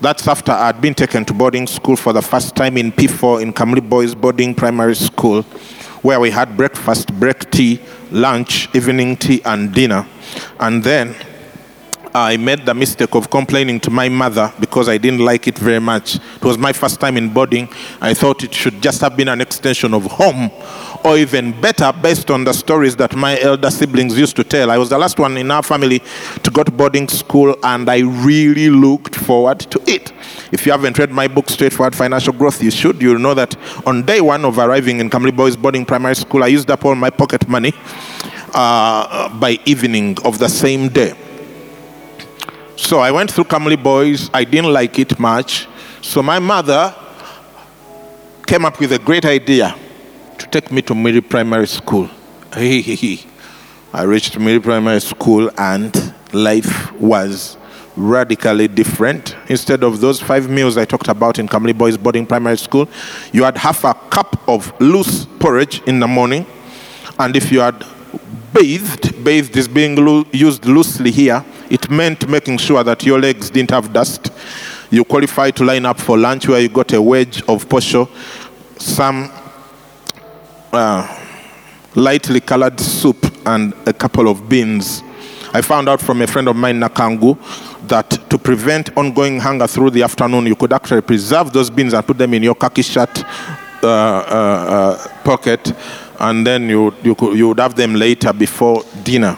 That's after I'd been taken to boarding school for the first time in P4 in Kamuli Boys Boarding Primary School, where we had breakfast, break tea, lunch, evening tea, and dinner. And then I made the mistake of complaining to my mother because I didn't like it very much. It was my first time in boarding. I thought it should just have been an extension of home, or even better, based on the stories that my elder siblings used to tell. I was the last one in our family to go to boarding school, and I really looked forward to it. If you haven't read my book, Straightforward Financial Growth, you should. You'll know that on day one of arriving in Kamuli Boys Boarding Primary School, I used up all my pocket money uh, by evening of the same day. So I went through Kamuli Boys. I didn't like it much. So my mother came up with a great idea to take me to Miri Primary School. I reached Miri Primary School and life was radically different. Instead of those five meals I talked about in Kamuli Boys Boarding Primary School, you had half a cup of loose porridge in the morning. And if you had bathed, bathed is being loo- used loosely here, it meant making sure that your legs didn't have dust. You qualified to line up for lunch where you got a wedge of posho, some uh, lightly colored soup, and a couple of beans. I found out from a friend of mine, Nakangu, that to prevent ongoing hunger through the afternoon, you could actually preserve those beans and put them in your khaki shirt uh, uh, uh, pocket, and then you, you, could, you would have them later before dinner.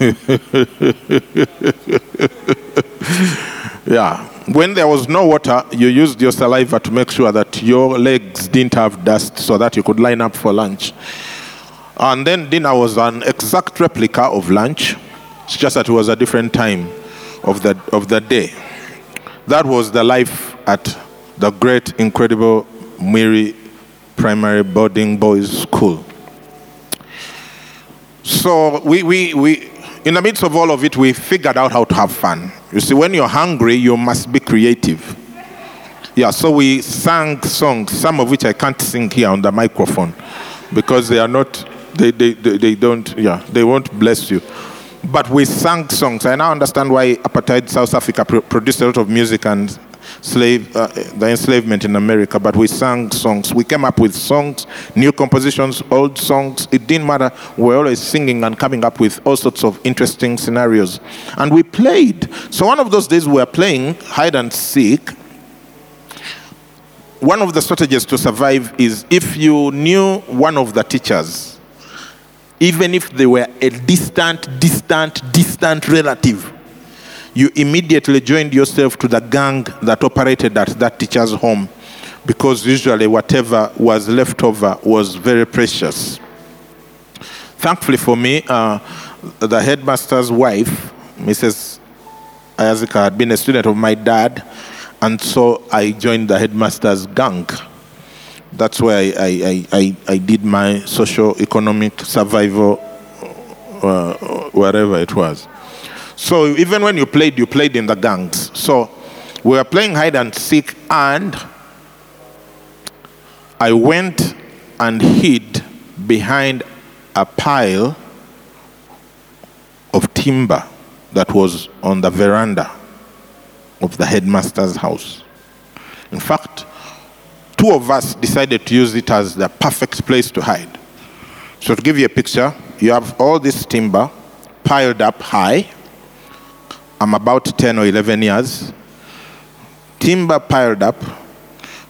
yeah. When there was no water, you used your saliva to make sure that your legs didn't have dust so that you could line up for lunch. And then dinner was an exact replica of lunch. It's just that it was a different time of the, of the day. That was the life at the great, incredible Miri Primary Boarding Boys School. So we, we, we, in the midst of all of it, we figured out how to have fun. You see, when you're hungry, you must be creative. Yeah, so we sang songs, some of which I can't sing here on the microphone because they are not, they, they, they, they don't, yeah, they won't bless you. But we sang songs. I now understand why apartheid South Africa pro- produced a lot of music and slave, uh, the enslavement in America. But we sang songs. We came up with songs, new compositions, old songs. It didn't matter. We were always singing and coming up with all sorts of interesting scenarios. And we played. So one of those days we were playing hide and seek. One of the strategies to survive is if you knew one of the teachers, even if they were a distant, distant, distant relative, you immediately joined yourself to the gang that operated at that teacher's home because usually whatever was left over was very precious. Thankfully for me, uh, the headmaster's wife, Mrs. Ayazika, had been a student of my dad, and so I joined the headmaster's gang. That's where I, I, I, I, did my social economic survival, uh, wherever it was. So even when you played, you played in the gangs. So we were playing hide and seek, and I went and hid behind a pile of timber that was on the veranda of the headmaster's house. In fact, two of us decided to use it as the perfect place to hide. So, to give you a picture, you have all this timber piled up high. I'm about 10 or 11 years. Timber piled up.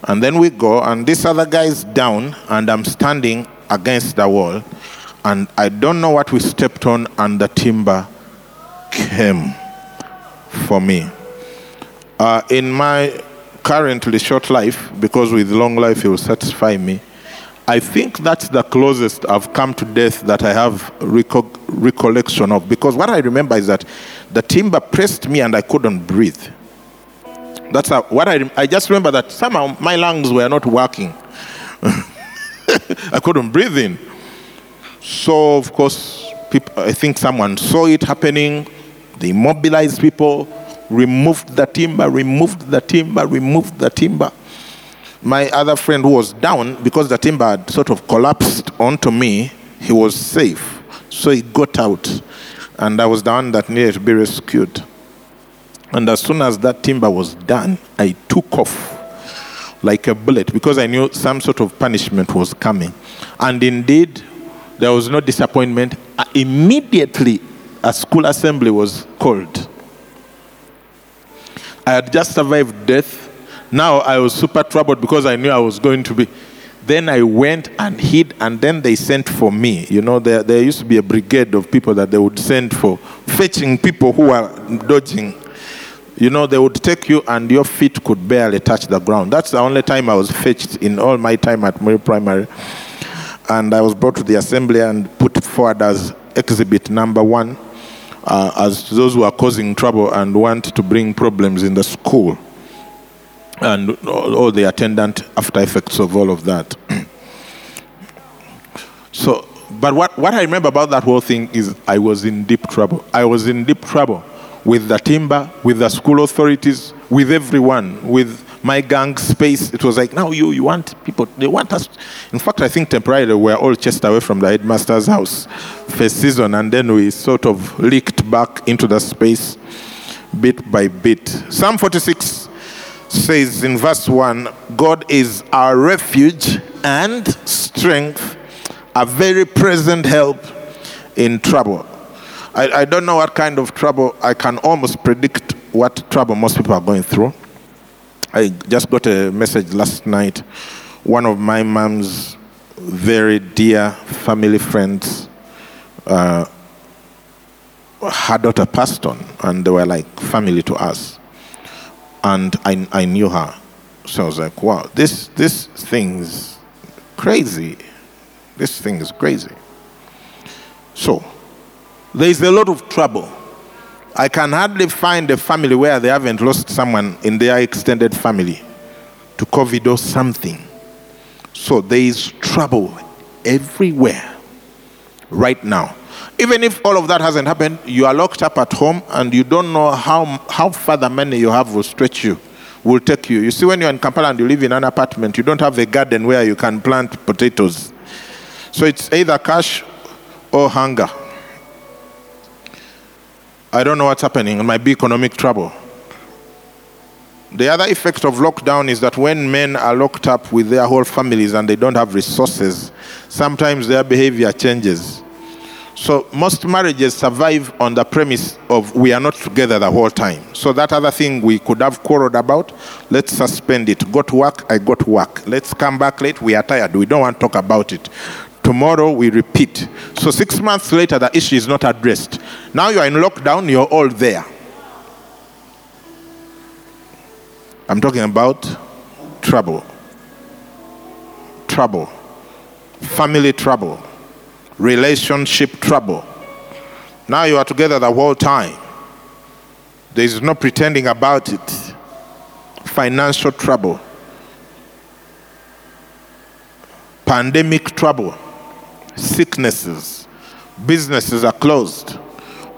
And then we go, and this other guy is down, and I'm standing against the wall. And I don't know what we stepped on, and the timber came for me. Uh, in my currently short life, because with long life it will satisfy me, I think that's the closest I've come to death that I have reco- recollection of. Because what I remember is that the timber pressed me and I couldn't breathe. That's what I, I just remember that somehow my lungs were not working. I couldn't breathe in. So, of course, people, I think someone saw it happening. They mobilized people, removed the timber, removed the timber, removed the timber. My other friend was down, because the timber had sort of collapsed onto me, he was safe. So he got out. And I was the one that needed to be rescued. And as soon as that timber was done, I took off like a bullet because I knew some sort of punishment was coming. And indeed, there was no disappointment. Uh, immediately, a school assembly was called. I had just survived death. Now I was super troubled because I knew I was going to be. Then I went and hid, and then they sent for me. You know, there, there used to be a brigade of people that they would send for fetching people who were dodging you know, they would take you and your feet could barely touch the ground. That's the only time I was fetched in all my time at Muri Primary. And I was brought to the assembly and put forward as exhibit number one, uh, as those who are causing trouble and want to bring problems in the school. And all the attendant after effects of all of that. so, but what, what I remember about that whole thing is I was in deep trouble. I was in deep trouble with the timber, with the school authorities, with everyone, with my gang space. It was like, now you, you want people, they want us. In fact, I think temporarily we were all chased away from the headmaster's house first season, and then we sort of leaked back into the space bit by bit. Psalm 46 says in verse 1 God is our refuge and strength, a very present help in trouble. I, I don't know what kind of trouble, I can almost predict what trouble most people are going through. I just got a message last night. One of my mom's very dear family friends, uh, her daughter passed on, and they were like family to us. And I, I knew her. So I was like, wow, this, this thing's crazy. This thing is crazy. So, there is a lot of trouble. I can hardly find a family where they haven't lost someone in their extended family to COVID or something. So there is trouble everywhere right now. Even if all of that hasn't happened, you are locked up at home and you don't know how, how far the money you have will stretch you, will take you. You see, when you're in Kampala and you live in an apartment, you don't have a garden where you can plant potatoes. So it's either cash or hunger. I don't know what's happening. It might be economic trouble. The other effect of lockdown is that when men are locked up with their whole families and they don't have resources, sometimes their behavior changes. So most marriages survive on the premise of we are not together the whole time. So that other thing we could have quarreled about, let's suspend it. Go to work, I go to work. Let's come back late, we are tired, we don't want to talk about it. Tomorrow we repeat. So six months later, the issue is not addressed. Now you are in lockdown, you're all there. I'm talking about trouble. Trouble. Family trouble. Relationship trouble. Now you are together the whole time. There is no pretending about it. Financial trouble. Pandemic trouble sicknesses, businesses are closed.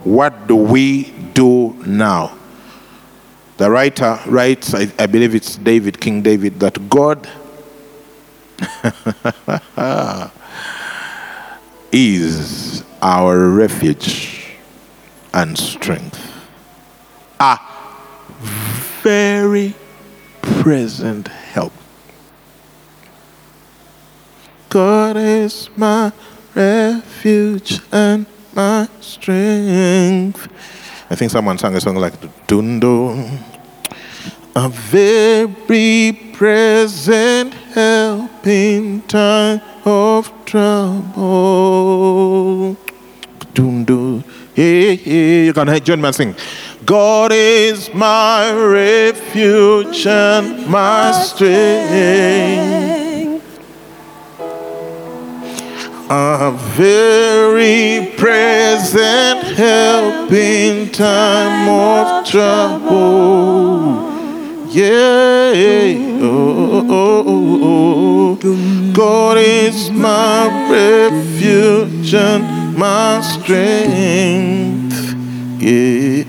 What do we do now? The writer writes, I, I believe it's David, King David, that God is our refuge and strength. A very present help. God is my refuge and my strength. I think someone sang a song like Dundo. A very present help in time of trouble. Hey, hey, you can join me and sing. God is my refuge and my strength. a very present help in time of trouble. Yeah. Oh, oh, oh. God is my refuge and my strength. Yeah,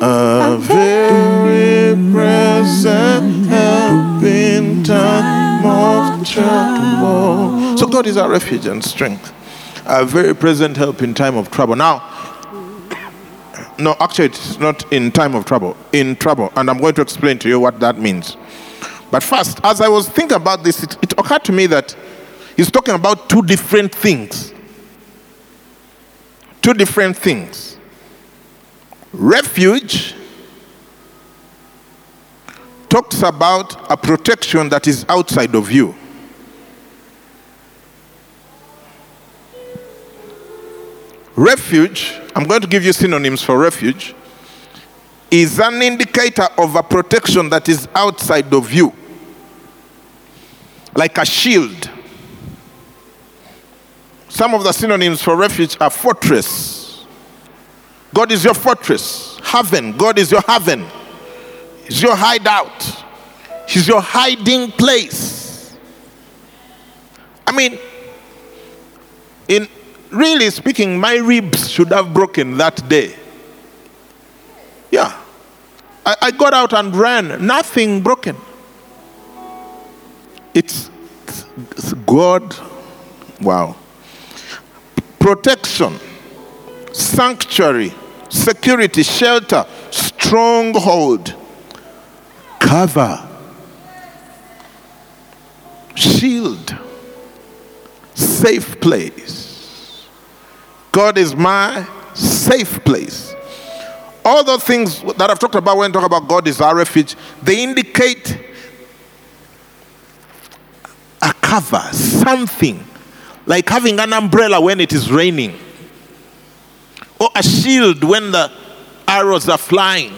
a very present help in time of trouble. So God is our refuge and strength, a very present help in time of trouble. Now, no, actually, it's not in time of trouble, in trouble. And I'm going to explain to you what that means. But first, as I was thinking about this, it, it occurred to me that he's talking about two different things. Two different things. Refuge talks about a protection that is outside of you. Refuge, I'm going to give you synonyms for refuge, is an indicator of a protection that is outside of you, like a shield. Some of the synonyms for refuge are fortress. God is your fortress. Haven. God is your haven. He's your hideout. He's your hiding place. I mean, in really speaking, my ribs should have broken that day. Yeah. I, I got out and ran, nothing broken. It's, it's God. Wow. Protection, sanctuary, security, shelter, stronghold, cover, shield, safe place. God is my safe place. All the things that I've talked about when I talk about God is our refuge, they indicate a cover, something like having an umbrella when it is raining, or a shield when the arrows are flying.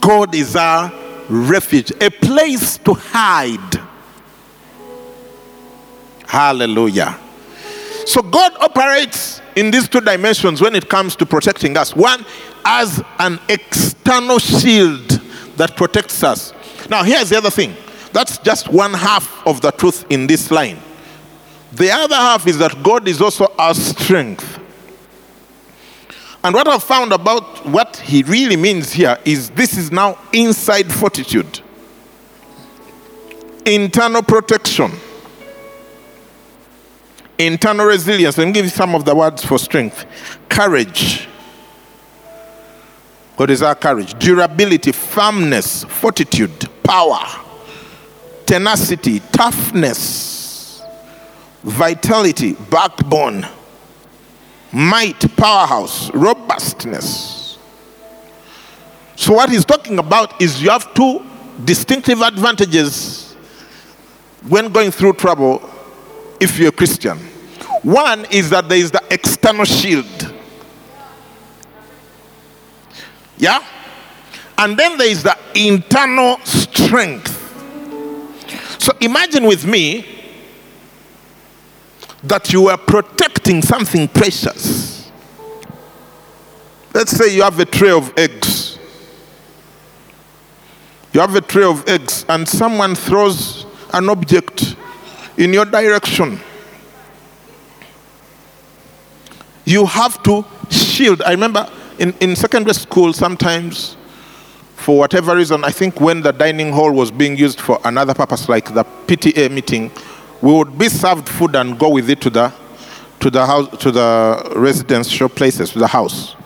God is our refuge, a place to hide. Hallelujah. So God operates in these two dimensions when it comes to protecting us. One, as an external shield that protects us. Now, here's the other thing that's just one half of the truth in this line. The other half is that God is also our strength. And what I've found about what he really means here is this is now inside fortitude, internal protection internal resilience. Let me give you some of the words for strength courage. What is our courage? Durability, firmness, fortitude, power, tenacity, toughness, vitality, backbone, might, powerhouse, robustness. So, what he's talking about is you have two distinctive advantages when going through trouble if you're a Christian. One is that there is the external shield. Yeah? And then there is the internal strength. So imagine with me that you are protecting something precious. Let's say you have a tray of eggs. You have a tray of eggs, and someone throws an object in your direction. You have to shield. I remember in, in secondary school, sometimes, for whatever reason, I think when the dining hall was being used for another purpose, like the PTA meeting, we would be served food and go with it to the to the house to the residential places, to the house.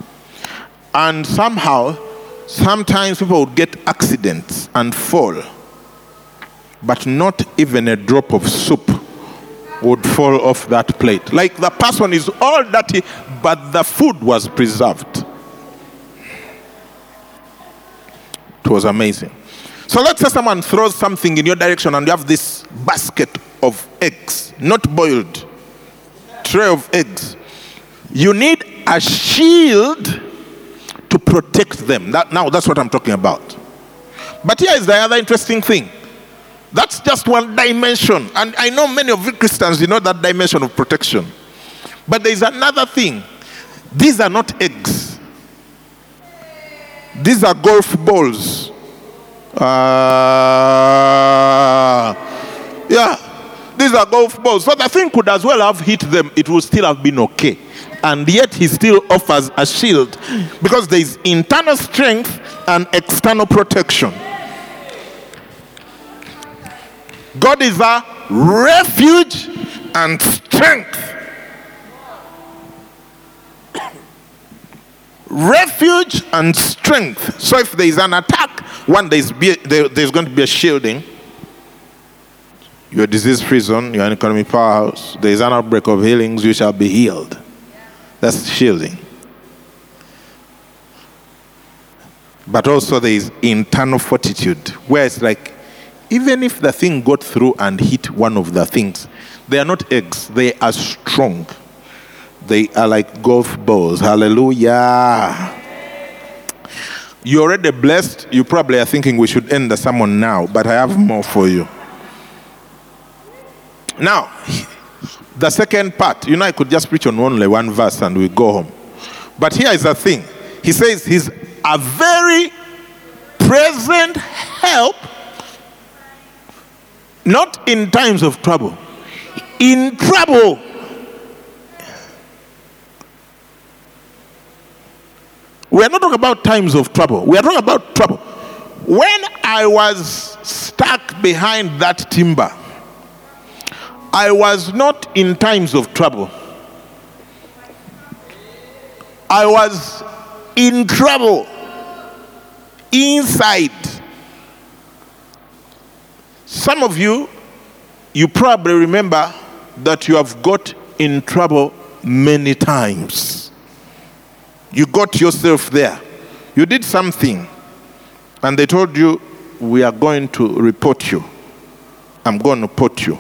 And somehow, sometimes people would get accidents and fall but not even a drop of soup would fall off that plate. Like the person is all dirty, but the food was preserved. It was amazing. So let's say someone throws something in your direction and you have this basket of eggs, not boiled, tray of eggs. You need a shield to protect them. That, now, that's what I'm talking about. But here is the other interesting thing that's just one dimension. And I know many of you Christians, you know that dimension of protection. But there is another thing. These are not eggs. These are golf balls. Uh, yeah, these are golf balls. So the thing could as well have hit them, it would still have been okay. And yet he still offers a shield because there is internal strength and external protection. God is a refuge and strength. refuge and strength. So if there is an attack, one there's, be, there, there's going to be a shielding. Your disease free zone, your economic powerhouse, there is an outbreak of healings, you shall be healed. That's shielding. But also there is internal fortitude, where it's like, even if the thing got through and hit one of the things, they are not eggs, they are strong. They are like golf balls. Hallelujah. You're already blessed. You probably are thinking we should end the sermon now, but I have more for you. Now, the second part, you know, I could just preach on only one verse and we go home. But here is the thing He says he's a very present help, not in times of trouble, in trouble. We are not talking about times of trouble. We are talking about trouble. When I was stuck behind that timber, I was not in times of trouble. I was in trouble inside. Some of you, you probably remember that you have got in trouble many times. You got yourself there. You did something, and they told you, We are going to report you. I'm going to put you.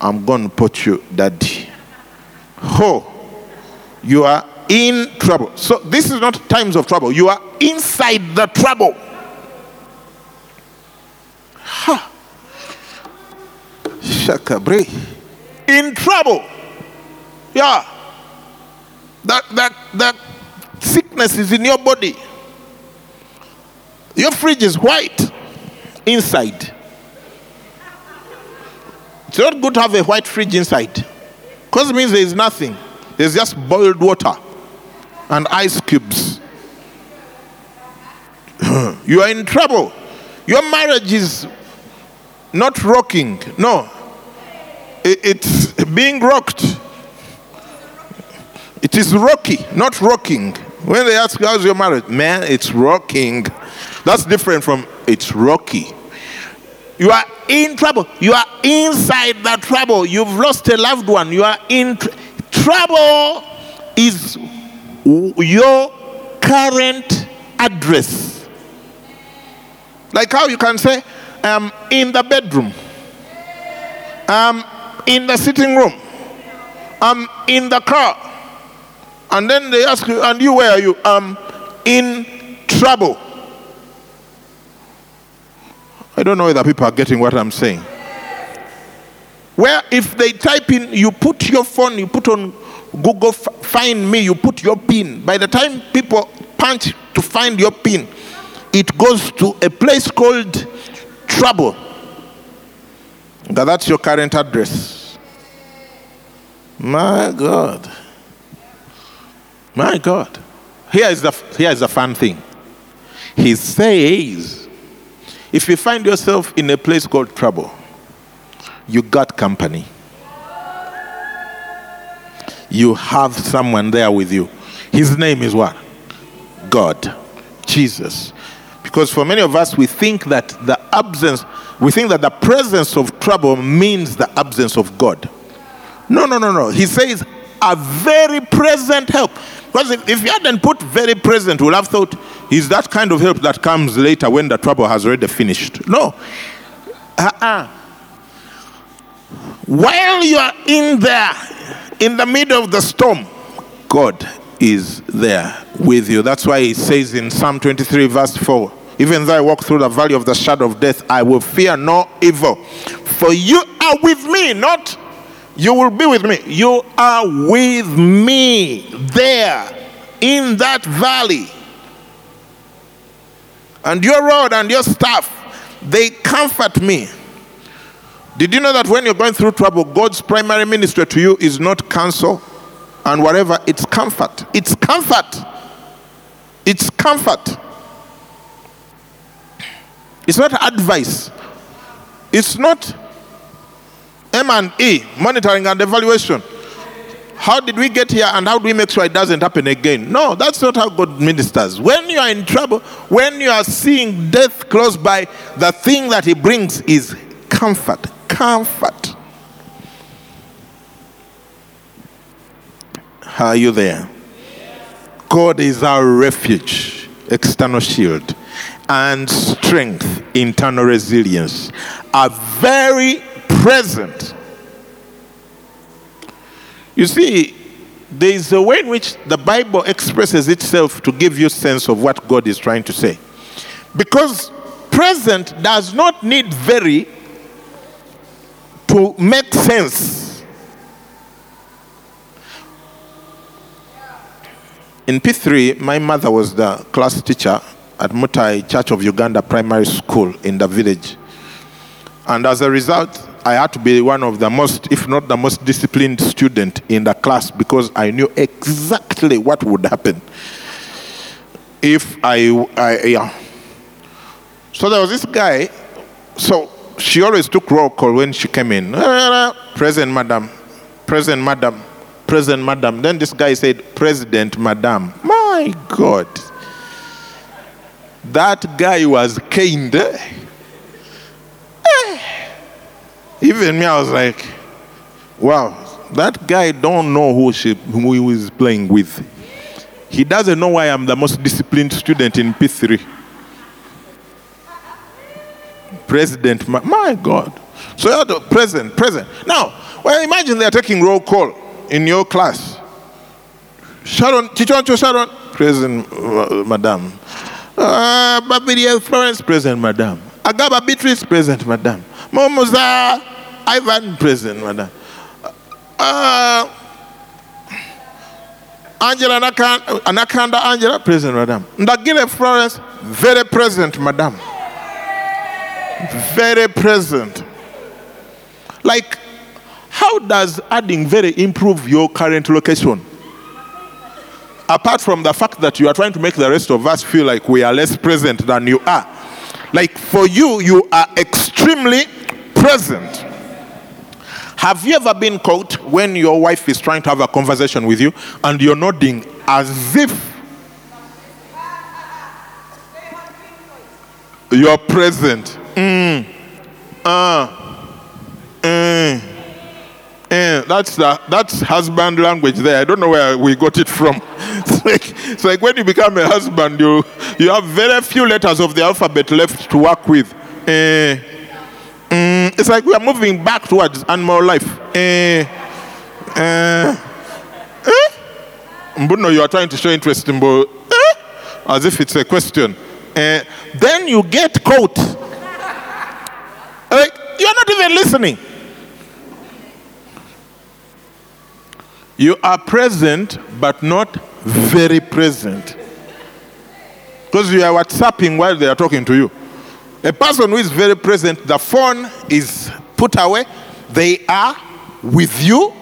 I'm going to put you, daddy. Ho, you are in trouble. So this is not times of trouble. You are inside the trouble. Ha. Shakabre. In trouble. Yeah that, that, that sickness is in your body. Your fridge is white inside. It's not good to have a white fridge inside because it means there is nothing. There's just boiled water and ice cubes. you are in trouble. Your marriage is not rocking. No, it's being rocked. It is rocky, not rocking. When they ask, How's your marriage? Man, it's rocking. That's different from it's rocky. You are in trouble. You are inside that trouble. You've lost a loved one. You are in tr- trouble, is your current address. Like how you can say, I'm in the bedroom, I'm in the sitting room, I'm in the car. And then they ask you, and you, where are you? I'm in trouble. I don't know whether people are getting what I'm saying. Where if they type in, you put your phone, you put on Google, find me, you put your pin. By the time people punch to find your pin, it goes to a place called trouble. that's your current address. My God. My God. Here is the, here is the fun thing. He says, if you find yourself in a place called trouble, you got company. You have someone there with you. His name is what? God, Jesus. Because for many of us, we think that the absence, we think that the presence of trouble means the absence of God. No, no, no, no. He says, a very present help. Because if, if you hadn't put very present, we'll have thought he's that kind of help that comes later when the trouble has already finished. No. Uh-uh. While you are in there, in the middle of the storm, God is there with you. That's why he says in Psalm 23, verse 4 Even though I walk through the valley of the shadow of death, I will fear no evil. For you are with me, not you will be with me. You are with me there in that valley. and your rod and your staff, they comfort me. Did you know that when you're going through trouble, God's primary ministry to you is not counsel and whatever, it's comfort. It's comfort. It's comfort. It's not advice. It's not M and E, monitoring and evaluation. How did we get here and how do we make sure it doesn't happen again? No, that's not how God ministers. When you are in trouble, when you are seeing death close by, the thing that He brings is comfort. Comfort. Are you there? God is our refuge, external shield, and strength, internal resilience, are very present you see, there is a way in which the Bible expresses itself to give you sense of what God is trying to say. Because present does not need very to make sense. In P3, my mother was the class teacher at Mutai Church of Uganda Primary School in the village. And as a result, I had to be one of the most, if not the most disciplined student in the class because I knew exactly what would happen if I, I yeah. So there was this guy, so she always took roll call when she came in. Present, madam. Present, madam. Present, madam. Then this guy said, President, madam. My God. That guy was caned. Eh? Even me, I was like, wow, that guy don't know who, she, who he is playing with. He doesn't know why I'm the most disciplined student in P3. President, my, my God. So you're the president, president. Now, well, imagine they're taking roll call in your class. Sharon, Chichoncho Sharon, President, uh, Madam. Uh, Babidia Florence, President, Madam. Agaba Beatrice, President, Madam. Momoza Ivan, President, Madam. Uh, Angela Anakanda Angela, President, Madam. Ndagile Florence, very present, Madam. Very present. Like, how does adding very improve your current location? Apart from the fact that you are trying to make the rest of us feel like we are less present than you are. Like for you, you are extremely present. Have you ever been caught when your wife is trying to have a conversation with you and you're nodding as if you're present? Mm. Uh. Mm. Mm. That's the, that's husband language there. I don't know where we got it from. It's like, it's like when you become a husband, you you have very few letters of the alphabet left to work with. Uh, Mm, it's like we are moving back towards animal life. Eh, eh, eh? Mbuno, you are trying to show interest in eh? as if it's a question. Eh, then you get caught. Like, you're not even listening. You are present, but not very present. Because you are WhatsApping while they are talking to you. A person who is very present, the phone is put away, they are with you,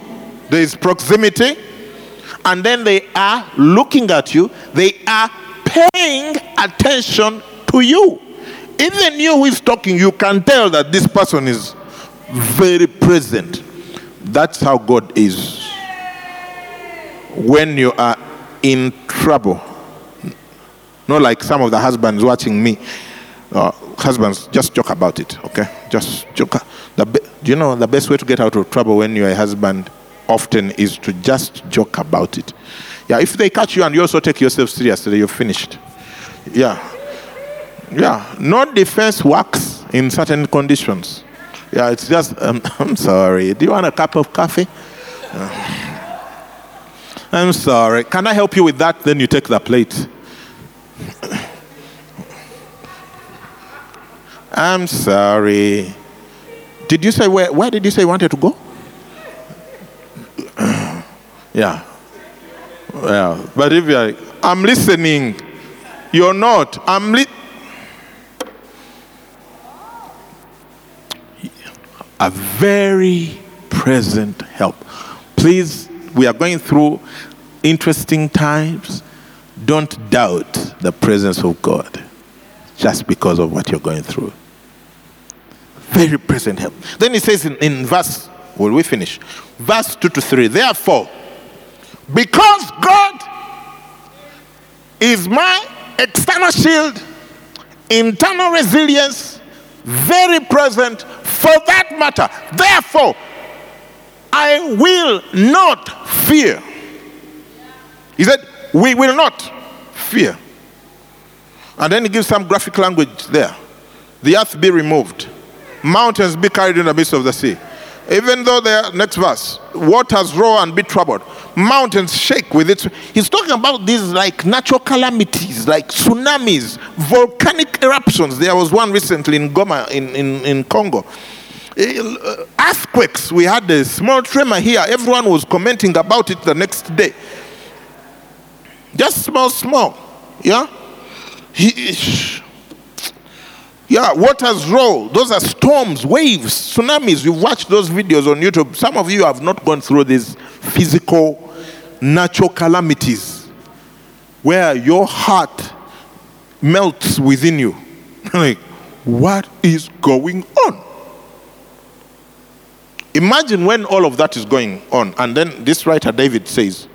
there is proximity, and then they are looking at you, they are paying attention to you. Even you who is talking, you can tell that this person is very present. That's how God is. When you are in trouble, not like some of the husbands watching me. Uh, husbands, just joke about it, okay? Just joke. The be- do you know the best way to get out of trouble when you're a husband often is to just joke about it. Yeah, if they catch you and you also take yourself seriously, you're finished. Yeah. Yeah. No defense works in certain conditions. Yeah, it's just, um, I'm sorry. Do you want a cup of coffee? Uh, I'm sorry. Can I help you with that? Then you take the plate. I'm sorry. Did you say where, where did you say you wanted to go? yeah. Well, but if you're, I'm listening, you're not. I'm li- a very present help. Please we are going through interesting times. Don't doubt the presence of God just because of what you're going through. Very present help. Then he says in, in verse, will we finish? Verse 2 to 3. Therefore, because God is my external shield, internal resilience, very present for that matter. Therefore, I will not fear. He said, We will not fear. And then he gives some graphic language there. The earth be removed, mountains be carried in the midst of the sea. Even though the next verse, waters roar and be troubled, mountains shake with it. He's talking about these like natural calamities, like tsunamis, volcanic eruptions. There was one recently in Goma, in, in, in Congo. Earthquakes. We had a small tremor here. Everyone was commenting about it the next day. Just small, small. Yeah? Yeah, waters roll. Those are storms, waves, tsunamis. You've watched those videos on YouTube. Some of you have not gone through these physical, natural calamities where your heart melts within you. like, what is going on? Imagine when all of that is going on, and then this writer David says,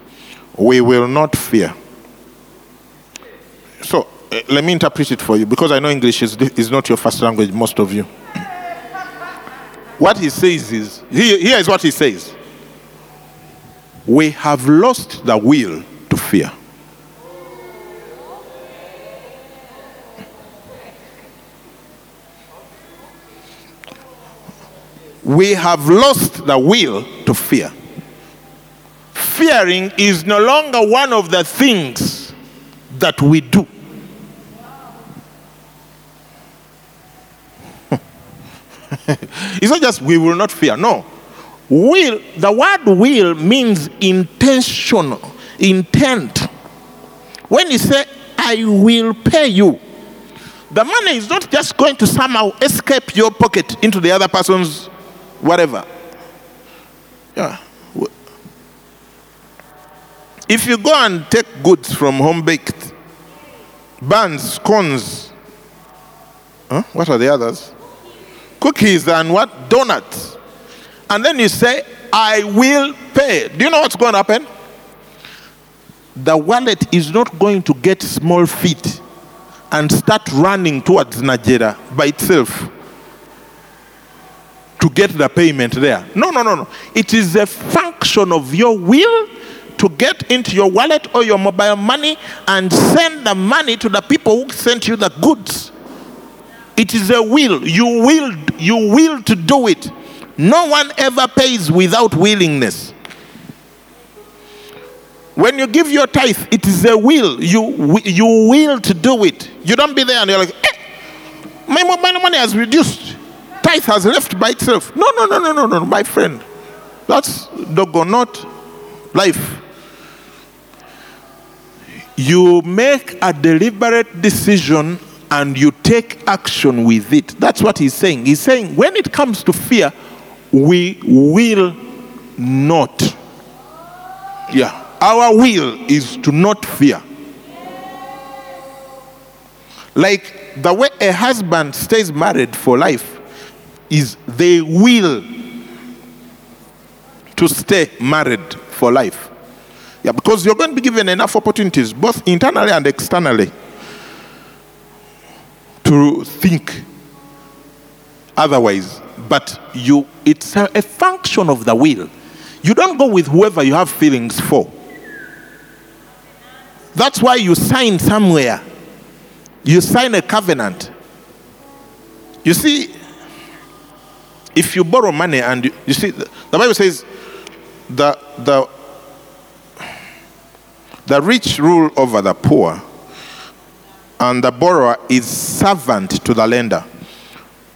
We will not fear. So, uh, let me interpret it for you because I know English is, is not your first language, most of you. what he says is here, here is what he says We have lost the will to fear. We have lost the will to fear. Fearing is no longer one of the things that we do. it's not just we will not fear. No. Will, the word will means intentional, intent. When you say, I will pay you, the money is not just going to somehow escape your pocket into the other person's whatever. Yeah. If you go and take goods from home baked, buns, scones, huh? what are the others? cookies and what? Donuts. And then you say, I will pay. Do you know what's going to happen? The wallet is not going to get small feet and start running towards Nigeria by itself to get the payment there. No, no, no, no. It is a function of your will to get into your wallet or your mobile money and send the money to the people who sent you the goods. It is a will. You will you will to do it. No one ever pays without willingness. When you give your tithe, it is a will. You you will to do it. You don't be there and you're like, eh, my mobile money has reduced. Tithe has left by itself. No, no, no, no, no, no, my friend. That's not life. You make a deliberate decision and you take action with it. That's what he's saying. He's saying when it comes to fear, we will not. Yeah. Our will is to not fear. Like the way a husband stays married for life is they will to stay married for life. Yeah, because you're going to be given enough opportunities, both internally and externally to think otherwise, but you it's a, a function of the will. You don't go with whoever you have feelings for. That's why you sign somewhere. You sign a covenant. You see, if you borrow money and you, you see, the, the Bible says the, the, the rich rule over the poor and the borrower is servant to the lender.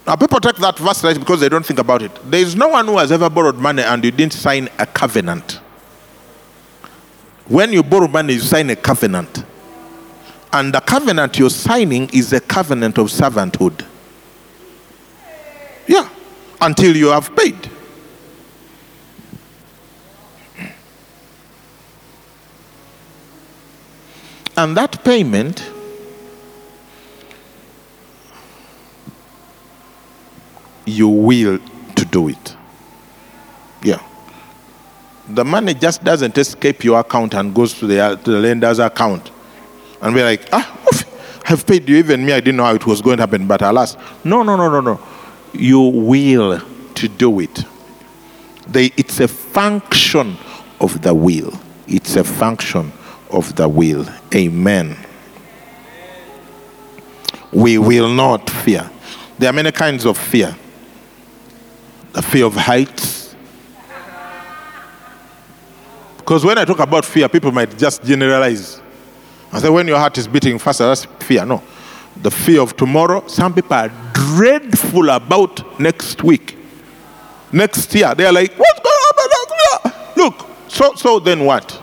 Now, people take that verse right because they don't think about it. There is no one who has ever borrowed money and you didn't sign a covenant. When you borrow money, you sign a covenant. And the covenant you're signing is a covenant of servanthood. Yeah. Until you have paid. And that payment you will to do it. Yeah. The money just doesn't escape your account and goes to the, to the lender's account. And we're like, ah, oof, I've paid you. Even me, I didn't know how it was going to happen. But alas, no, no, no, no, no. You will to do it. They, it's a function of the will. It's a function of the will. Amen. We will not fear. There are many kinds of fear the fear of heights. Because when I talk about fear, people might just generalize. I say, when your heart is beating faster, that's fear. No. The fear of tomorrow. Some people are dreadful about next week, next year. They are like, what's going on? Look, so, so then what?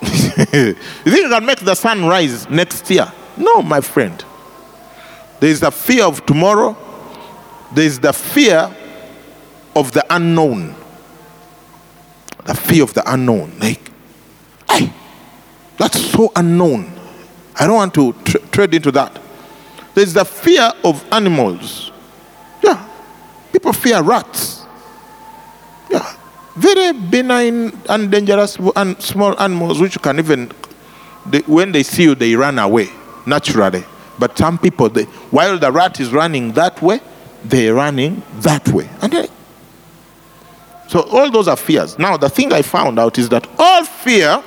you think you can make the sun rise next year? No, my friend. There is the fear of tomorrow, there is the fear of the unknown. The fear of the unknown. Like, hey, that's so unknown. I don't want to tr- tread into that. There's the fear of animals. Yeah. People fear rats. Yeah. Very benign and dangerous and small animals which can even, they, when they see you, they run away naturally. But some people, they, while the rat is running that way, they're running that way. And they, so all those are fears. Now, the thing I found out is that all fear,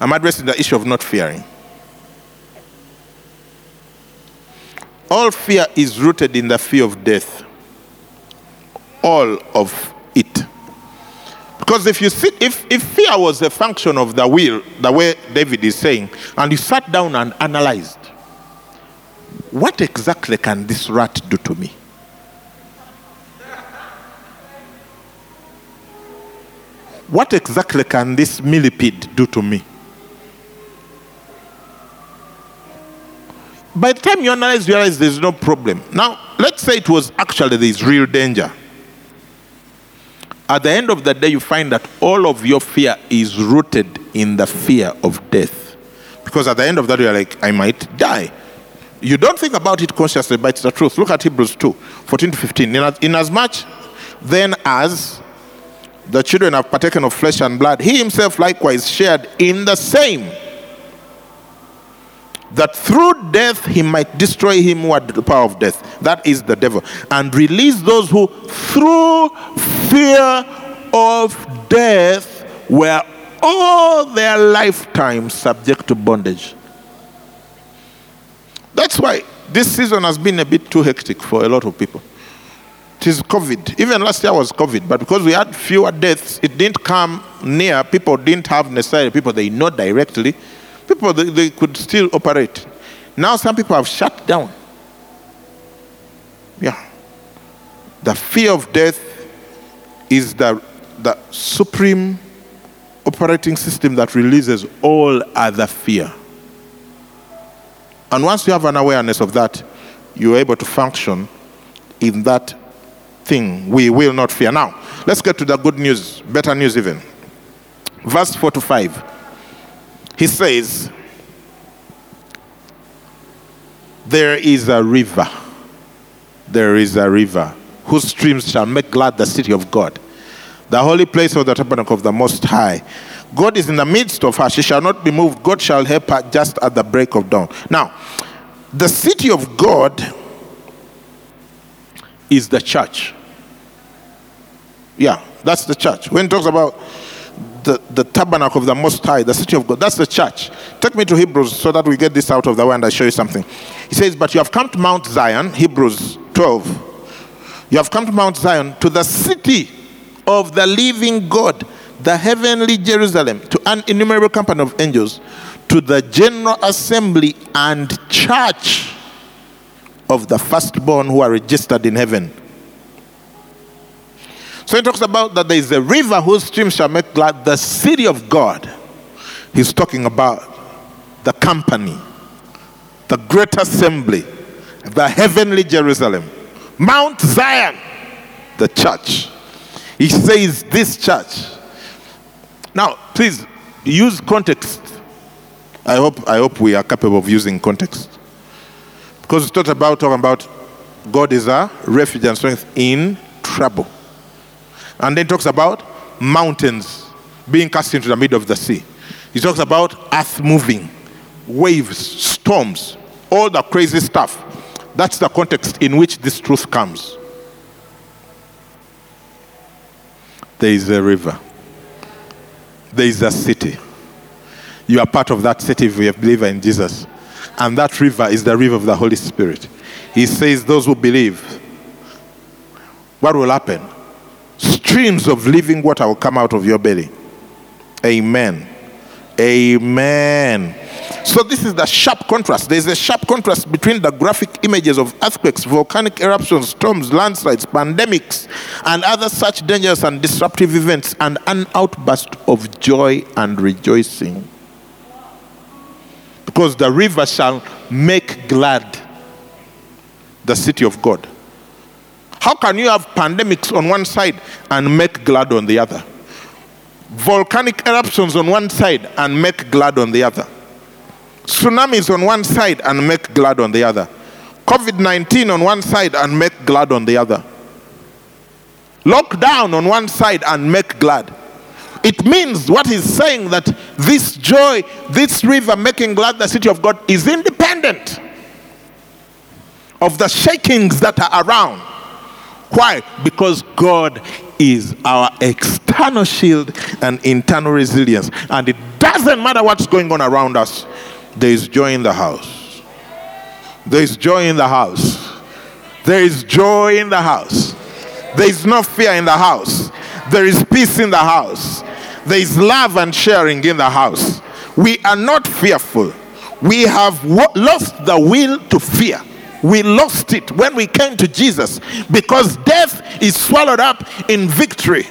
I'm addressing the issue of not fearing. All fear is rooted in the fear of death. All of it. Because if you see, if, if fear was a function of the will, the way David is saying, and you sat down and analyzed, what exactly can this rat do to me? What exactly can this millipede do to me? By the time you analyze, you realize there's no problem. Now, let's say it was actually there's real danger. At the end of the day, you find that all of your fear is rooted in the fear of death. Because at the end of that, you're like, I might die. You don't think about it consciously, but it's the truth. Look at Hebrews 2 14 to 15. Inasmuch then as the children have partaken of flesh and blood, he himself likewise shared in the same, that through death he might destroy him who had the power of death, that is the devil, and release those who through fear of death were all their lifetime subject to bondage. That's why this season has been a bit too hectic for a lot of people. It is COVID. Even last year was COVID, but because we had fewer deaths, it didn't come near. People didn't have necessarily people they know directly. People they, they could still operate. Now some people have shut down. Yeah. The fear of death is the, the supreme operating system that releases all other fear. And once you have an awareness of that, you're able to function in that thing. We will not fear. Now, let's get to the good news, better news even. Verse 4 to 5. He says, There is a river. There is a river whose streams shall make glad the city of God, the holy place of the tabernacle of the Most High. God is in the midst of her. She shall not be moved. God shall help her just at the break of dawn. Now, the city of God is the church. Yeah, that's the church. When it talks about the, the tabernacle of the Most High, the city of God, that's the church. Take me to Hebrews so that we get this out of the way and I show you something. He says, But you have come to Mount Zion, Hebrews 12. You have come to Mount Zion, to the city of the living God the heavenly Jerusalem, to an innumerable company of angels, to the general assembly and church of the firstborn who are registered in heaven. So he talks about that there is a river whose streams shall make glad the city of God. He's talking about the company, the great assembly, the heavenly Jerusalem. Mount Zion, the church. He says this church. Now, please use context. I hope, I hope we are capable of using context. Because it's not about talking about God is a refuge and strength in trouble. And then talks about mountains being cast into the middle of the sea. He talks about earth moving, waves, storms, all the crazy stuff. That's the context in which this truth comes. There is a river, there is a city. You are part of that city if you believe in Jesus. And that river is the river of the Holy Spirit. He says, Those who believe, what will happen? Streams of living water will come out of your belly. Amen. Amen. So, this is the sharp contrast. There's a sharp contrast between the graphic images of earthquakes, volcanic eruptions, storms, landslides, pandemics, and other such dangerous and disruptive events, and an outburst of joy and rejoicing. Because the river shall make glad the city of God. How can you have pandemics on one side and make glad on the other? Volcanic eruptions on one side and make glad on the other. Tsunamis on one side and make glad on the other. COVID 19 on one side and make glad on the other. Lockdown on one side and make glad. It means what he's saying that this joy, this river making glad the city of God is independent of the shakings that are around. Why? Because God is our external shield and internal resilience. And it doesn't matter what's going on around us, there is joy in the house. There is joy in the house. There is joy in the house. There is no fear in the house. There is peace in the house. There is love and sharing in the house. We are not fearful. We have lost the will to fear we lost it when we came to Jesus because death is swallowed up in victory.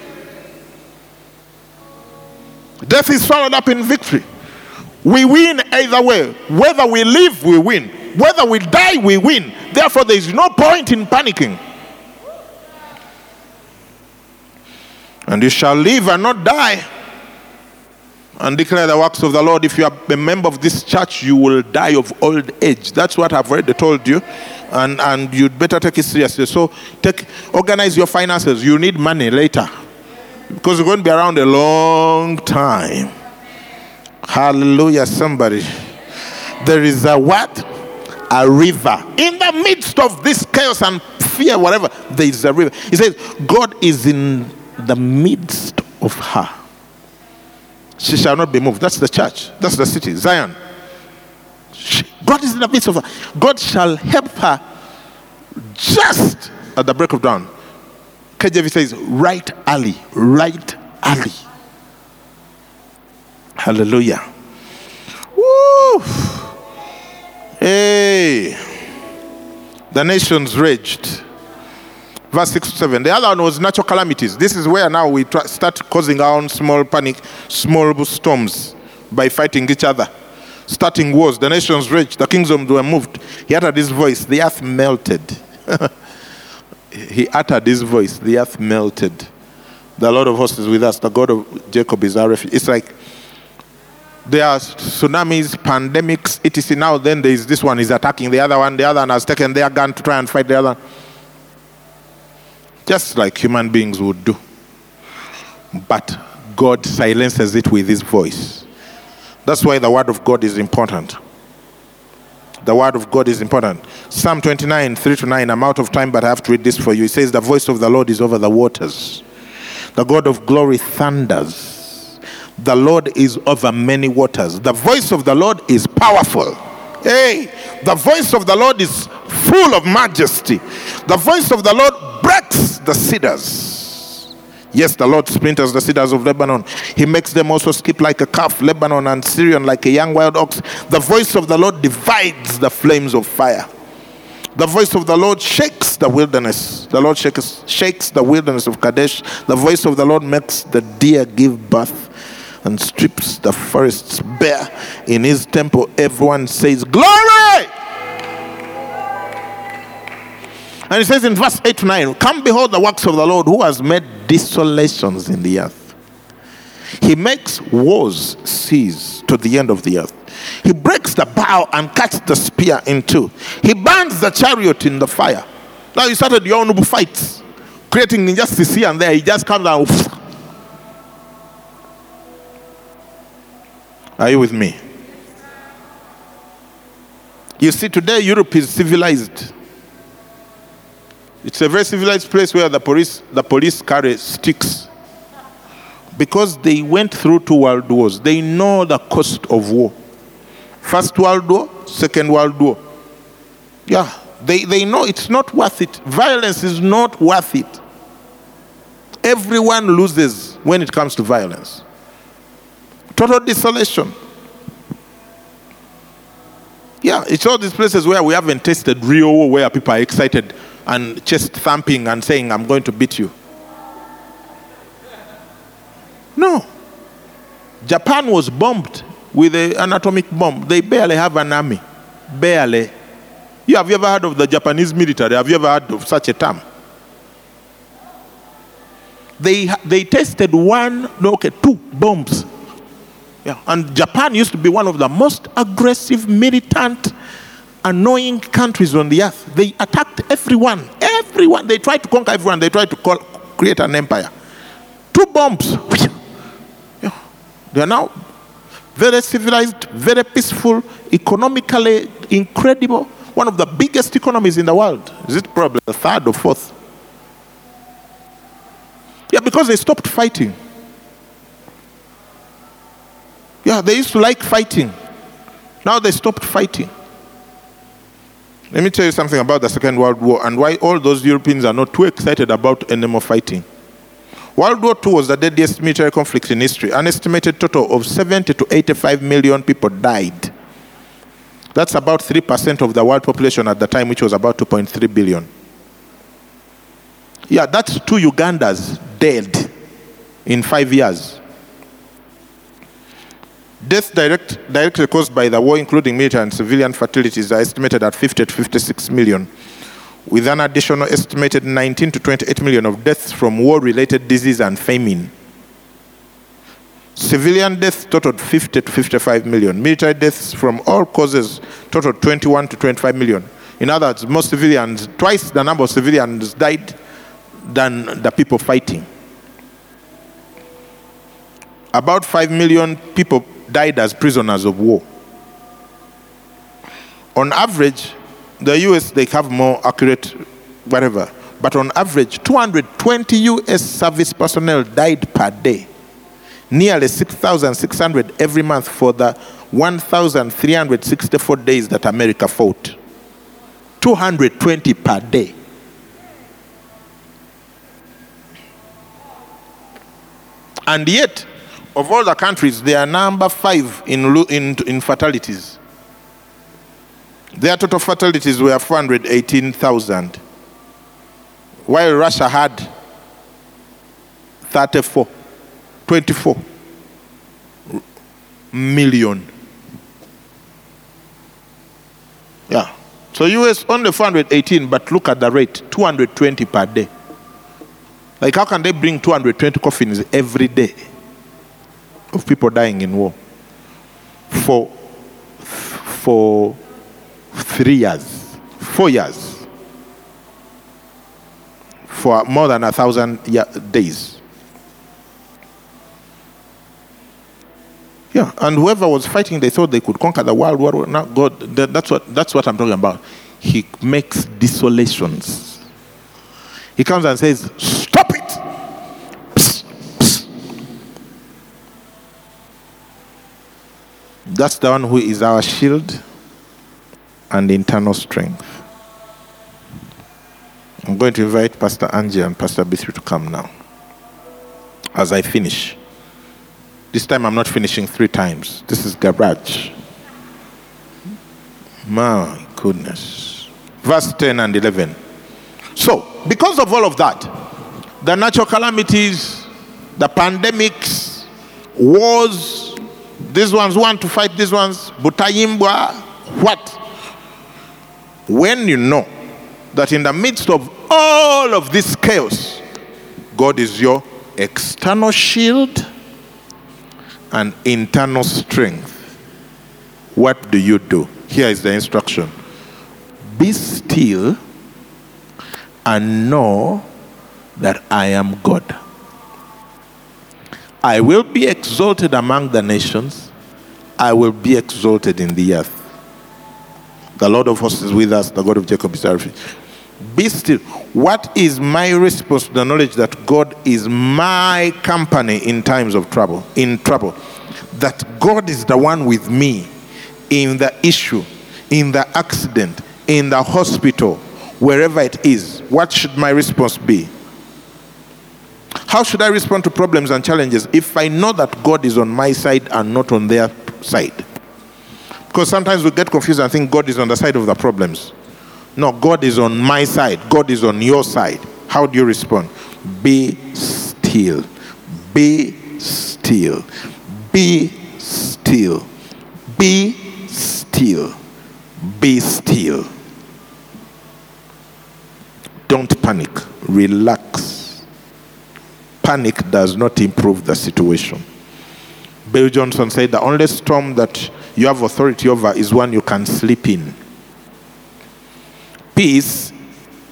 Death is swallowed up in victory. We win either way. Whether we live, we win. Whether we die, we win. Therefore, there is no point in panicking. And you shall live and not die and declare the works of the Lord. If you are a member of this church, you will die of old age. That's what I've already told you. And, and you'd better take it seriously. So take, organize your finances. You need money later. Because you're going to be around a long time. Hallelujah, somebody. There is a what? A river. In the midst of this chaos and fear, whatever, there is a river. He says, God is in the midst of her she shall not be moved. That's the church. That's the city, Zion. God is in the midst of her. God shall help her just at the break of dawn. KJV says, right early, right early. Hallelujah. Woo! Hey! The nations raged verse 6 to 7. The other one was natural calamities. This is where now we start causing our own small panic, small storms by fighting each other. Starting wars, the nations raged, the kingdoms were moved. He uttered his voice, the earth melted. he uttered his voice, the earth melted. The Lord of hosts is with us, the God of Jacob is our refuge. It's like there are tsunamis, pandemics, etc. Now, then there is this one is attacking the other one, the other one has taken their gun to try and fight the other one just like human beings would do. But God silences it with his voice. That's why the word of God is important. The word of God is important. Psalm 29, 3 to 9. I'm out of time, but I have to read this for you. It says, The voice of the Lord is over the waters. The God of glory thunders. The Lord is over many waters. The voice of the Lord is powerful. Hey, the voice of the Lord is full of majesty. The voice of the Lord breaks the cedars. Yes, the Lord splinters the cedars of Lebanon. He makes them also skip like a calf, Lebanon and Sirion like a young wild ox. The voice of the Lord divides the flames of fire. The voice of the Lord shakes the wilderness. The Lord shakes, shakes the wilderness of Kadesh. The voice of the Lord makes the deer give birth and strips the forests bare. In his temple, everyone says, Glory! And it says in verse 8 to 9 Come behold the works of the Lord who has made desolations in the earth. He makes wars cease to the end of the earth. He breaks the bow and cuts the spear in two. He burns the chariot in the fire. Now he started your own fights, creating injustice here and there. He just comes down. Are you with me? You see, today Europe is civilized. It's a very civilized place where the police, the police carry sticks because they went through two world wars. They know the cost of war. First World War, Second World War. Yeah, they, they know it's not worth it. Violence is not worth it. Everyone loses when it comes to violence. Total desolation. Yeah, it's all these places where we haven't tasted real war, where people are excited and chest thumping and saying, I'm going to beat you. No. Japan was bombed with an atomic bomb. They barely have an army. Barely. You, have you ever heard of the Japanese military? Have you ever heard of such a term? They, they tested one, no, okay, two bombs. Yeah. And Japan used to be one of the most aggressive, militant, annoying countries on the earth. They attacked everyone. Everyone. They tried to conquer everyone. They tried to call, create an empire. Two bombs. They are now very civilized, very peaceful, economically incredible. One of the biggest economies in the world. Is it probably the third or fourth? Yeah, because they stopped fighting. Yeah, they used to like fighting. Now they stopped fighting. Let me tell you something about the Second World War and why all those Europeans are not too excited about any more fighting. World War II was the deadliest military conflict in history. An estimated total of 70 to 85 million people died. That's about 3% of the world population at the time, which was about 2.3 billion. Yeah, that's two Ugandas dead in five years. Deaths direct, directly caused by the war, including military and civilian fatalities, are estimated at 50 to 56 million with an additional estimated 19 to 28 million of deaths from war-related disease and famine. Civilian deaths totaled 50 to 55 million. Military deaths from all causes totaled 21 to 25 million. In other words, most civilians, twice the number of civilians died than the people fighting. About 5 million people died as prisoners of war. On average, the US, they have more accurate whatever. But on average, 220 US service personnel died per day. Nearly 6,600 every month for the 1,364 days that America fought. 220 per day. And yet, of all the countries, they are number five in, in, in fatalities. Their total fatalities were 418,000, while Russia had 34, 24 million. Yeah. So US only 418, but look at the rate 220 per day. Like, how can they bring 220 coffins every day of people dying in war? For, for three years, four years, for more than a thousand days. Yeah, and whoever was fighting, they thought they could conquer the world. world not God. That's what, that's what I'm talking about. He makes desolations. He comes and says, Stop it! Psst, psst. That's the one who is our shield and internal strength. I'm going to invite Pastor Angie and Pastor Bithri to come now. As I finish. This time I'm not finishing three times. This is garage. My goodness. Verse 10 and 11. So, because of all of that, the natural calamities, the pandemics, wars, these ones want to fight these ones, Butayimbwa, what? when you know that in the midst of all of this chaos, God is your external shield and internal strength. What do you do? Here is the instruction Be still and know that I am God. I will be exalted among the nations, I will be exalted in the earth. The Lord of hosts is with us, the God of Jacob is our refuge. Be still. What is my response to the knowledge that God is my company in times of trouble? In trouble. That God is the one with me in the issue, in the accident, in the hospital, wherever it is. What should my response be? How should I respond to problems and challenges if I know that God is on my side and not on their side? Because sometimes we get confused and think God is on the side of the problems. No, God is on my side. God is on your side. How do you respond? Be still. Be still. Be still. Be still. Be still. Don't panic. Relax. Panic does not improve the situation. Bill Johnson said the only storm that you have authority over is one you can sleep in. Peace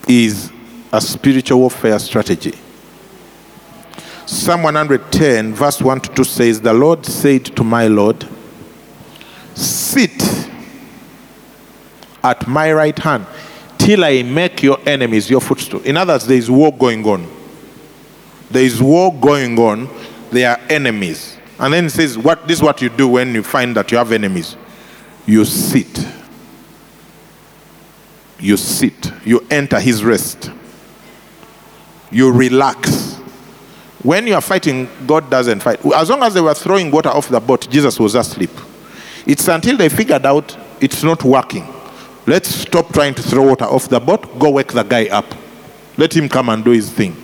is a spiritual warfare strategy. Psalm 110, verse 1 to 2 says, The Lord said to my Lord, Sit at my right hand till I make your enemies your footstool. In other words, there is war going on. There is war going on. They are enemies. And then it says, what, This is what you do when you find that you have enemies. You sit. You sit. You enter his rest. You relax. When you are fighting, God doesn't fight. As long as they were throwing water off the boat, Jesus was asleep. It's until they figured out it's not working. Let's stop trying to throw water off the boat. Go wake the guy up. Let him come and do his thing.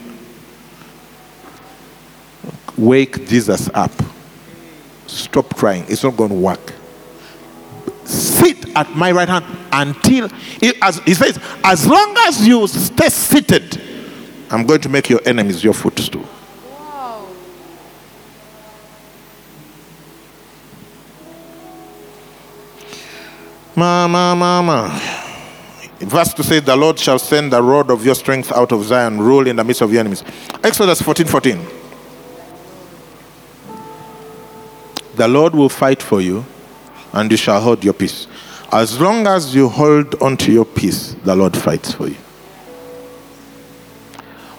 Wake Jesus up. Stop crying. It's not going to work. Sit at my right hand until, as he says, as long as you stay seated, I'm going to make your enemies your footstool. Wow. Mama, mama. Verse 2 says, The Lord shall send the rod of your strength out of Zion, rule in the midst of your enemies. Exodus 14 14. The Lord will fight for you, and you shall hold your peace. As long as you hold on to your peace, the Lord fights for you.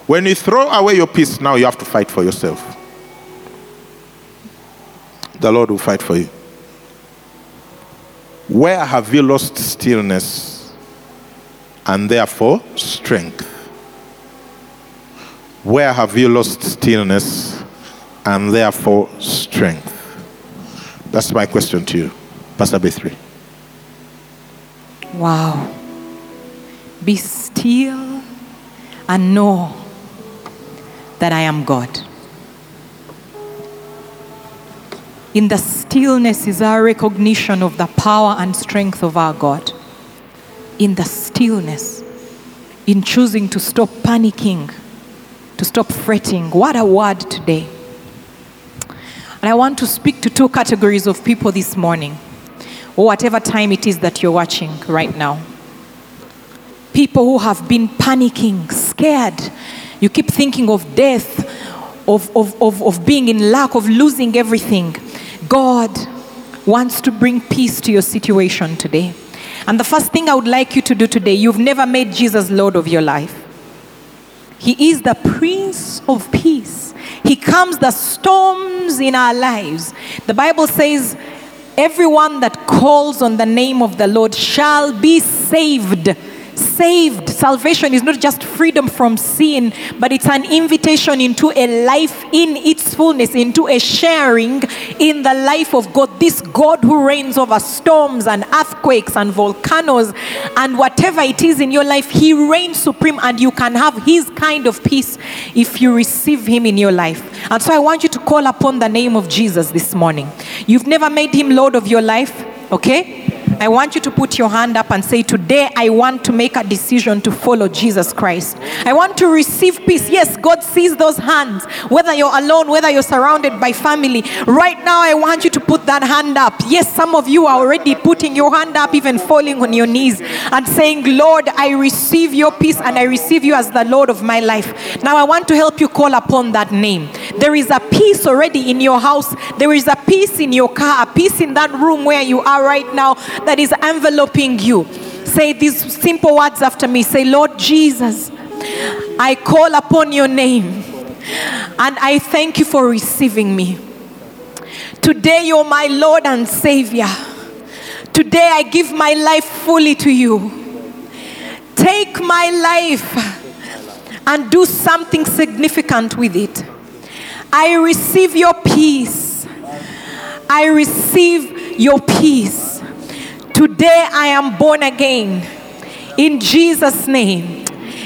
When you throw away your peace, now you have to fight for yourself. The Lord will fight for you. Where have you lost stillness and therefore strength? Where have you lost stillness and therefore strength? That's my question to you, Pastor B3. Wow. Be still and know that I am God. In the stillness is our recognition of the power and strength of our God. In the stillness, in choosing to stop panicking, to stop fretting. What a word today. And I want to speak to two categories of people this morning, or whatever time it is that you're watching right now. People who have been panicking, scared. You keep thinking of death, of, of, of, of being in lack, of losing everything. God wants to bring peace to your situation today. And the first thing I would like you to do today, you've never made Jesus Lord of your life. He is the Prince of Peace. He calms the storms in our lives. The Bible says, Everyone that calls on the name of the Lord shall be saved saved. Salvation is not just freedom from sin, but it's an invitation into a life in its fullness, into a sharing in the life of God. This God who reigns over storms and earthquakes and volcanoes and whatever it is in your life, He reigns supreme, and you can have His kind of peace if you receive Him in your life. And so I want you to call upon the name of Jesus this morning. You've never made Him Lord of your life, okay? I want you to put your hand up and say, Today I want to make a decision to follow Jesus Christ. I want to receive peace. Yes, God sees those hands, whether you're alone, whether you're surrounded by family. Right now, I want you to put that hand up. Yes, some of you are already putting your hand up, even falling on your knees and saying, Lord, I receive your peace and I receive you as the Lord of my life. Now, I want to help you call upon that name. There is a peace already in your house, there is a peace in your car, a peace in that room where you are right now that is enveloping you. Say these simple words after me. Say, Lord Jesus, I call upon your name and I thank you for receiving me. Today, you're my Lord and Savior. Today, I give my life fully to you. Take my life and do something significant with it. I receive your peace. I receive your peace. Today I am born again. In Jesus' name.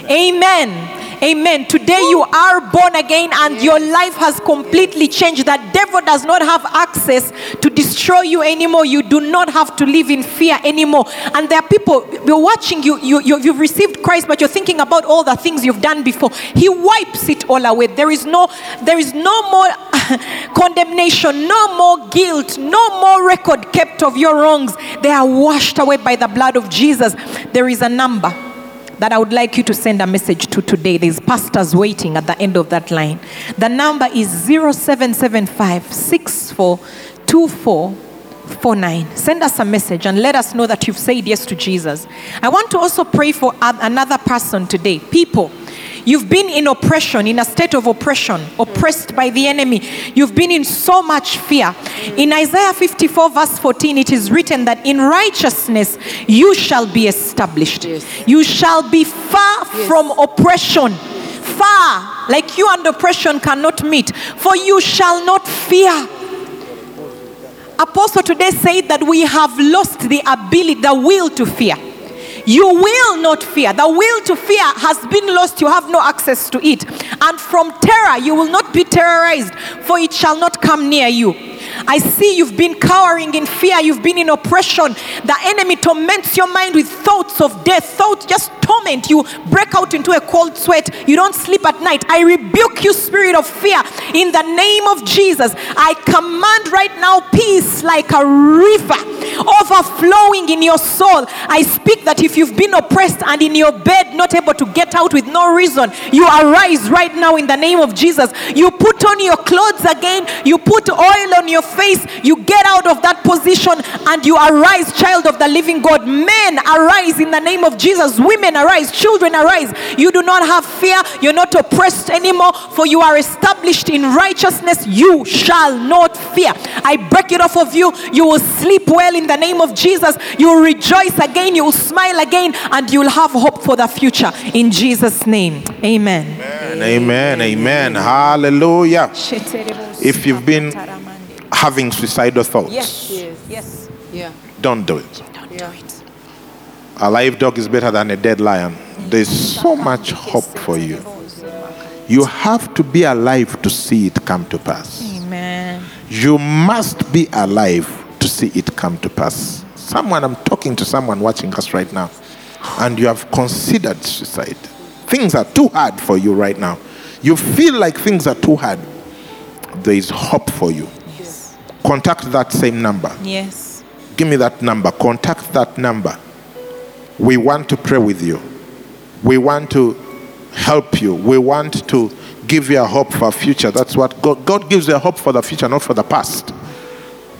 Amen. Amen. Today you are born again and your life has completely changed. That devil does not have access to destroy you anymore. You do not have to live in fear anymore. And there are people, you're watching you, you, you you've received Christ, but you're thinking about all the things you've done before. He wipes it all away. There is no, there is no more condemnation, no more guilt, no more record kept of your wrongs. They are washed away by the blood of Jesus. There is a number that I would like you to send a message to today. There's pastors waiting at the end of that line. The number is 0775 642449. Send us a message and let us know that you've said yes to Jesus. I want to also pray for another person today. People You've been in oppression, in a state of oppression, oppressed by the enemy. You've been in so much fear. In Isaiah 54, verse 14, it is written that in righteousness you shall be established. Yes. You shall be far yes. from oppression. Far, like you and oppression cannot meet, for you shall not fear. Apostle today said that we have lost the ability, the will to fear. You will not fear. The will to fear has been lost. You have no access to it. And from terror, you will not be terrorized, for it shall not come near you. I see you've been cowering in fear, you've been in oppression. The enemy torments your mind with thoughts of death, thoughts just torment you, break out into a cold sweat. You don't sleep at night. I rebuke you, spirit of fear, in the name of Jesus. I command right now peace like a river overflowing in your soul. I speak that if you've been oppressed and in your bed, not able to get out with no reason, you arise right now in the name of Jesus. You put on your clothes again, you put oil on your face, you get out of that position and you arise, child of the living God. Men arise in the name of Jesus. Women arise, children arise. You do not have fear, you're not oppressed anymore, for you are established in righteousness. You shall not fear. I break it off of you. You will sleep well in the name of Jesus. You will rejoice again, you will smile again, and you will have hope for the future. In Jesus' name. Amen. Amen. Amen. Amen. Hallelujah. If you've been having suicidal thoughts, yes, yes, yes. Yeah. don't do it. Don't yeah. do it. A live dog is better than a dead lion. There's so much hope for you. You have to be alive to see it come to pass. Amen. You must be alive to see it come to pass. Someone, I'm talking to someone watching us right now, and you have considered suicide. Things are too hard for you right now. You feel like things are too hard. There is hope for you. Contact that same number. Yes. Give me that number. Contact that number. We want to pray with you. We want to help you. We want to give you a hope for a future. That's what God, God gives you a hope for the future, not for the past.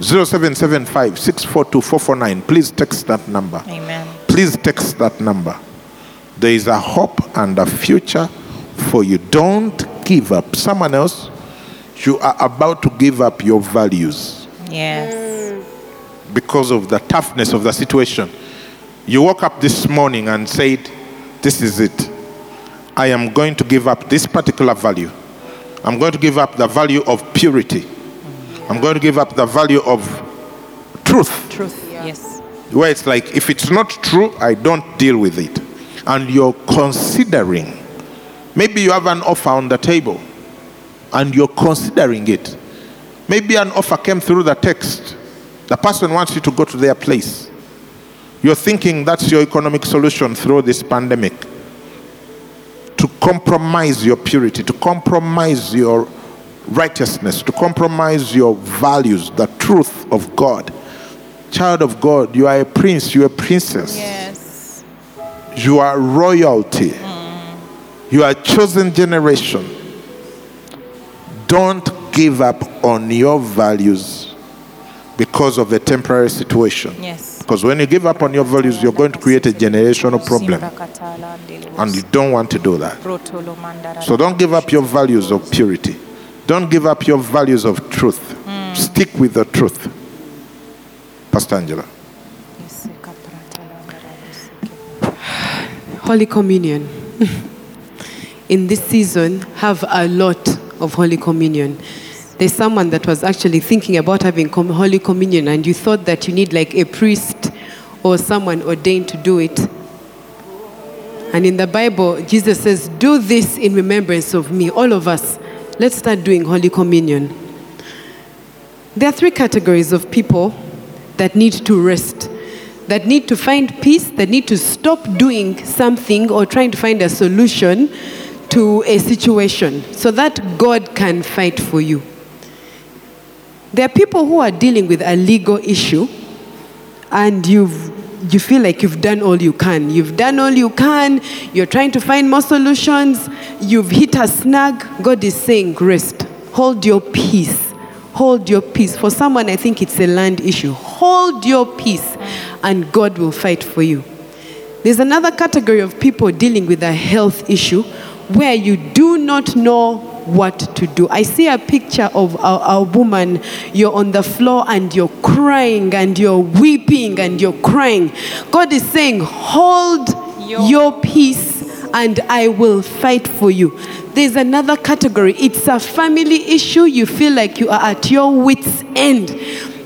0775 642 Please text that number. Amen. Please text that number. There is a hope and a future for you. Don't give up. Someone else, you are about to give up your values. Yes. Because of the toughness of the situation. You woke up this morning and said, This is it. I am going to give up this particular value. I'm going to give up the value of purity. I'm going to give up the value of truth. Truth, yes. Where it's like, if it's not true, I don't deal with it. And you're considering, maybe you have an offer on the table and you're considering it. Maybe an offer came through the text. The person wants you to go to their place. You're thinking that's your economic solution through this pandemic. To compromise your purity, to compromise your righteousness, to compromise your values, the truth of God. Child of God, you are a prince, you are a princess. Yes. You are royalty. Mm. You are a chosen generation. Don't give up on your values because of a temporary situation. Yes. Because when you give up on your values, you're going to create a generational problem. And you don't want to do that. So don't give up your values of purity. Don't give up your values of truth. Hmm. Stick with the truth. Pastor Angela. Holy Communion. In this season, have a lot of Holy Communion. There's someone that was actually thinking about having Holy Communion, and you thought that you need like a priest or someone ordained to do it. And in the Bible, Jesus says, Do this in remembrance of me. All of us, let's start doing Holy Communion. There are three categories of people that need to rest, that need to find peace, that need to stop doing something or trying to find a solution to a situation so that God can fight for you. There are people who are dealing with a legal issue and you've you feel like you've done all you can. You've done all you can. You're trying to find more solutions. You've hit a snag. God is saying, rest. Hold your peace. Hold your peace. For someone, I think it's a land issue. Hold your peace, and God will fight for you. There's another category of people dealing with a health issue where you do not know what to do. I see a picture of a, a woman, you're on the floor and you're crying and you're weeping and you're crying. God is saying, Hold your peace and I will fight for you. There's another category. It's a family issue. You feel like you are at your wits' end.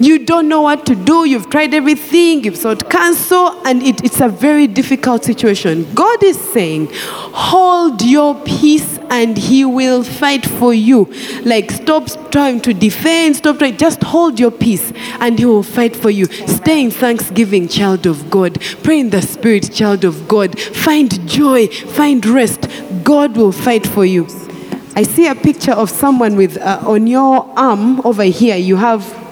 You don't know what to do. You've tried everything. You've sought counsel, and it, it's a very difficult situation. God is saying, hold your peace and he will fight for you. Like, stop trying to defend, stop trying, just hold your peace and he will fight for you. Stay in thanksgiving, child of God. Pray in the spirit, child of God. Find joy, find rest. God will fight for you. I see a picture of someone with, uh, on your arm over here, you have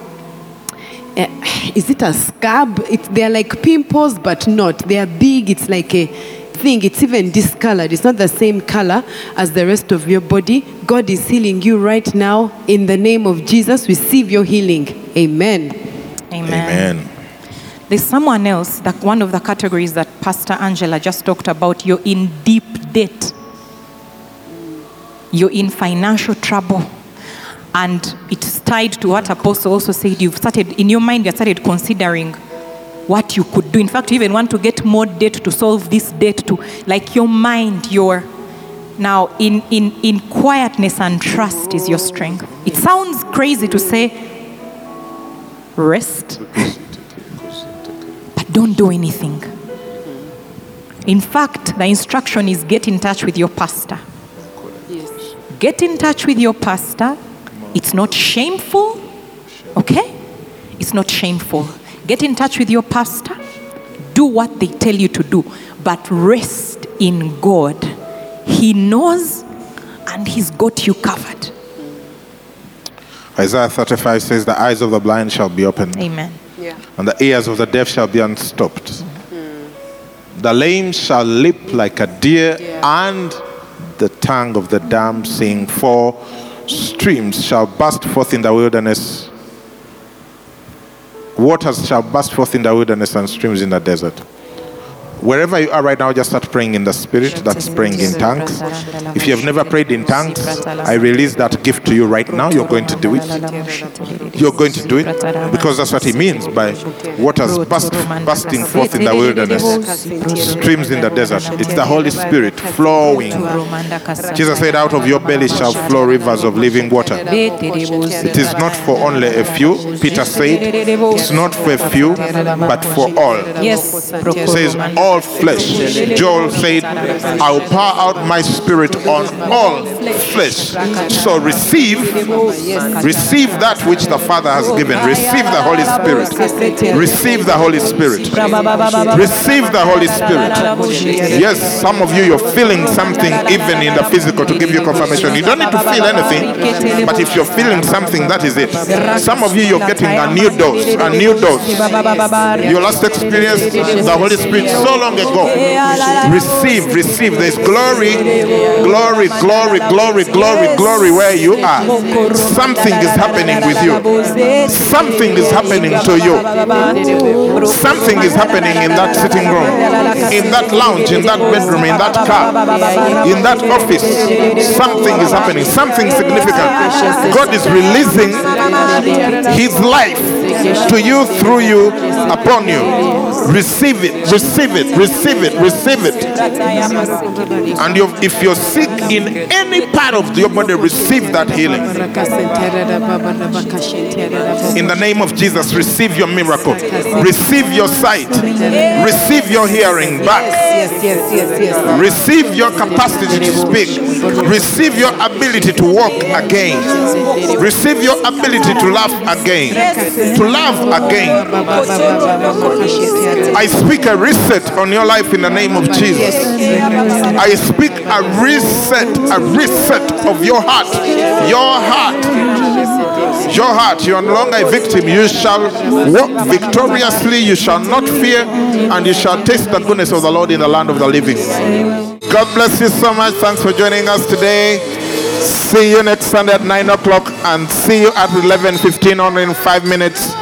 uh, is it a scab? It, they're like pimples, but not. They are big. It's like a thing. It's even discolored. It's not the same color as the rest of your body. God is healing you right now. In the name of Jesus, receive your healing. Amen. Amen. Amen. There's someone else, that one of the categories that Pastor Angela just talked about. You're in deep debt. You're in financial trouble. And it's tied to what Apostle also said. You've started, in your mind, you've started considering what you could do. In fact, you even want to get more debt to solve this debt to, like your mind, your, now in, in, in quietness and trust is your strength. It sounds crazy to say, rest, but don't do anything. In fact, the instruction is get in touch with your pastor. Get in touch with your pastor. It's not shameful, okay? It's not shameful. Get in touch with your pastor. Do what they tell you to do, but rest in God. He knows and He's got you covered. Isaiah 35 says, The eyes of the blind shall be opened, Amen. Yeah. and the ears of the deaf shall be unstopped. The lame shall leap like a deer, and the tongue of the dumb sing. For streams shall burst forth in the wilderness, waters shall burst forth in the wilderness, and streams in the desert. Wherever you are right now, just start praying in the spirit. That's praying in tongues. If you have never prayed in tongues, I release that gift to you right now. You're going to do it. You're going to do it because that's what he means by waters burst, bursting forth in the wilderness, streams in the desert. It's the Holy Spirit flowing. Jesus said, Out of your belly shall flow rivers of living water. It is not for only a few. Peter said, It's not for a few, but for all. Yes, Says, All all flesh. Joel said, I'll pour out my spirit on all flesh. So receive, receive that which the Father has given. Receive the Holy Spirit. Receive the Holy Spirit. Receive the Holy Spirit. Yes, some of you, you're feeling something even in the physical to give you confirmation. You don't need to feel anything, but if you're feeling something, that is it. Some of you, you're getting a new dose, a new dose. Your last experience, the Holy Spirit, so long ago. Receive, receive. There's glory, glory, glory, glory, glory, glory where you are. Something is happening with you. Something is happening to you. Something is happening in that sitting room, in that lounge, in that bedroom, in that car, in that office. Something is happening. Something significant. God is releasing His life to you, through you, upon you. Receive it, receive it, receive it, receive it. And if you're sick in any part of your body, receive that healing. In the name of Jesus, receive your miracle. Receive your sight. Receive your hearing back. Receive your capacity to speak. Receive your ability to walk again. Receive your ability to laugh again. To laugh again. I speak a reset on your life in the name of Jesus. I speak a reset, a reset of your heart. Your heart. Your heart. You are no longer a victim. You shall walk victoriously. You shall not fear. And you shall taste the goodness of the Lord in the land of the living. God bless you so much. Thanks for joining us today. See you next Sunday at 9 o'clock and see you at 11.15 on in 5 minutes.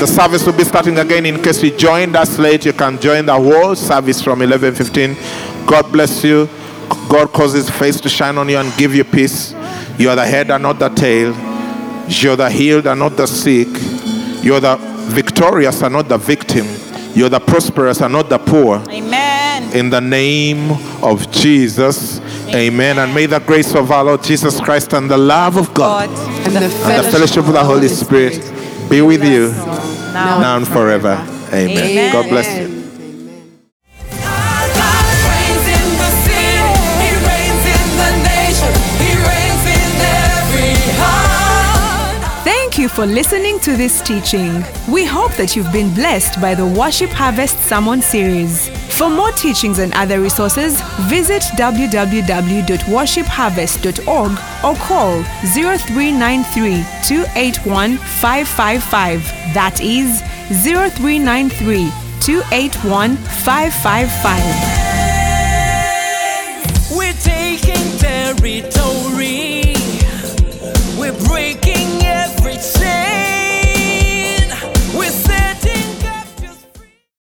The service will be starting again. In case you joined us late, you can join the whole service from 11.15. God bless you. God causes His face to shine on you and give you peace. You are the head and not the tail. You're the healed and not the sick. You're the victorious and not the victim. You're the prosperous and not the poor. Amen. In the name of Jesus. Amen. And may the grace of our Lord Jesus Christ and the love of God God. And the and the fellowship of the Holy Spirit be with you now and forever. Amen. Amen. God bless you. Our God reigns in the city, He reigns in the nation, He reigns in every heart. Thank you for listening to this teaching. We hope that you've been blessed by the Worship Harvest Sermon series. For more teachings and other resources, visit www.worshipharvest.org or call 0393 281 555. That is 0393 281 555. We're taking territory.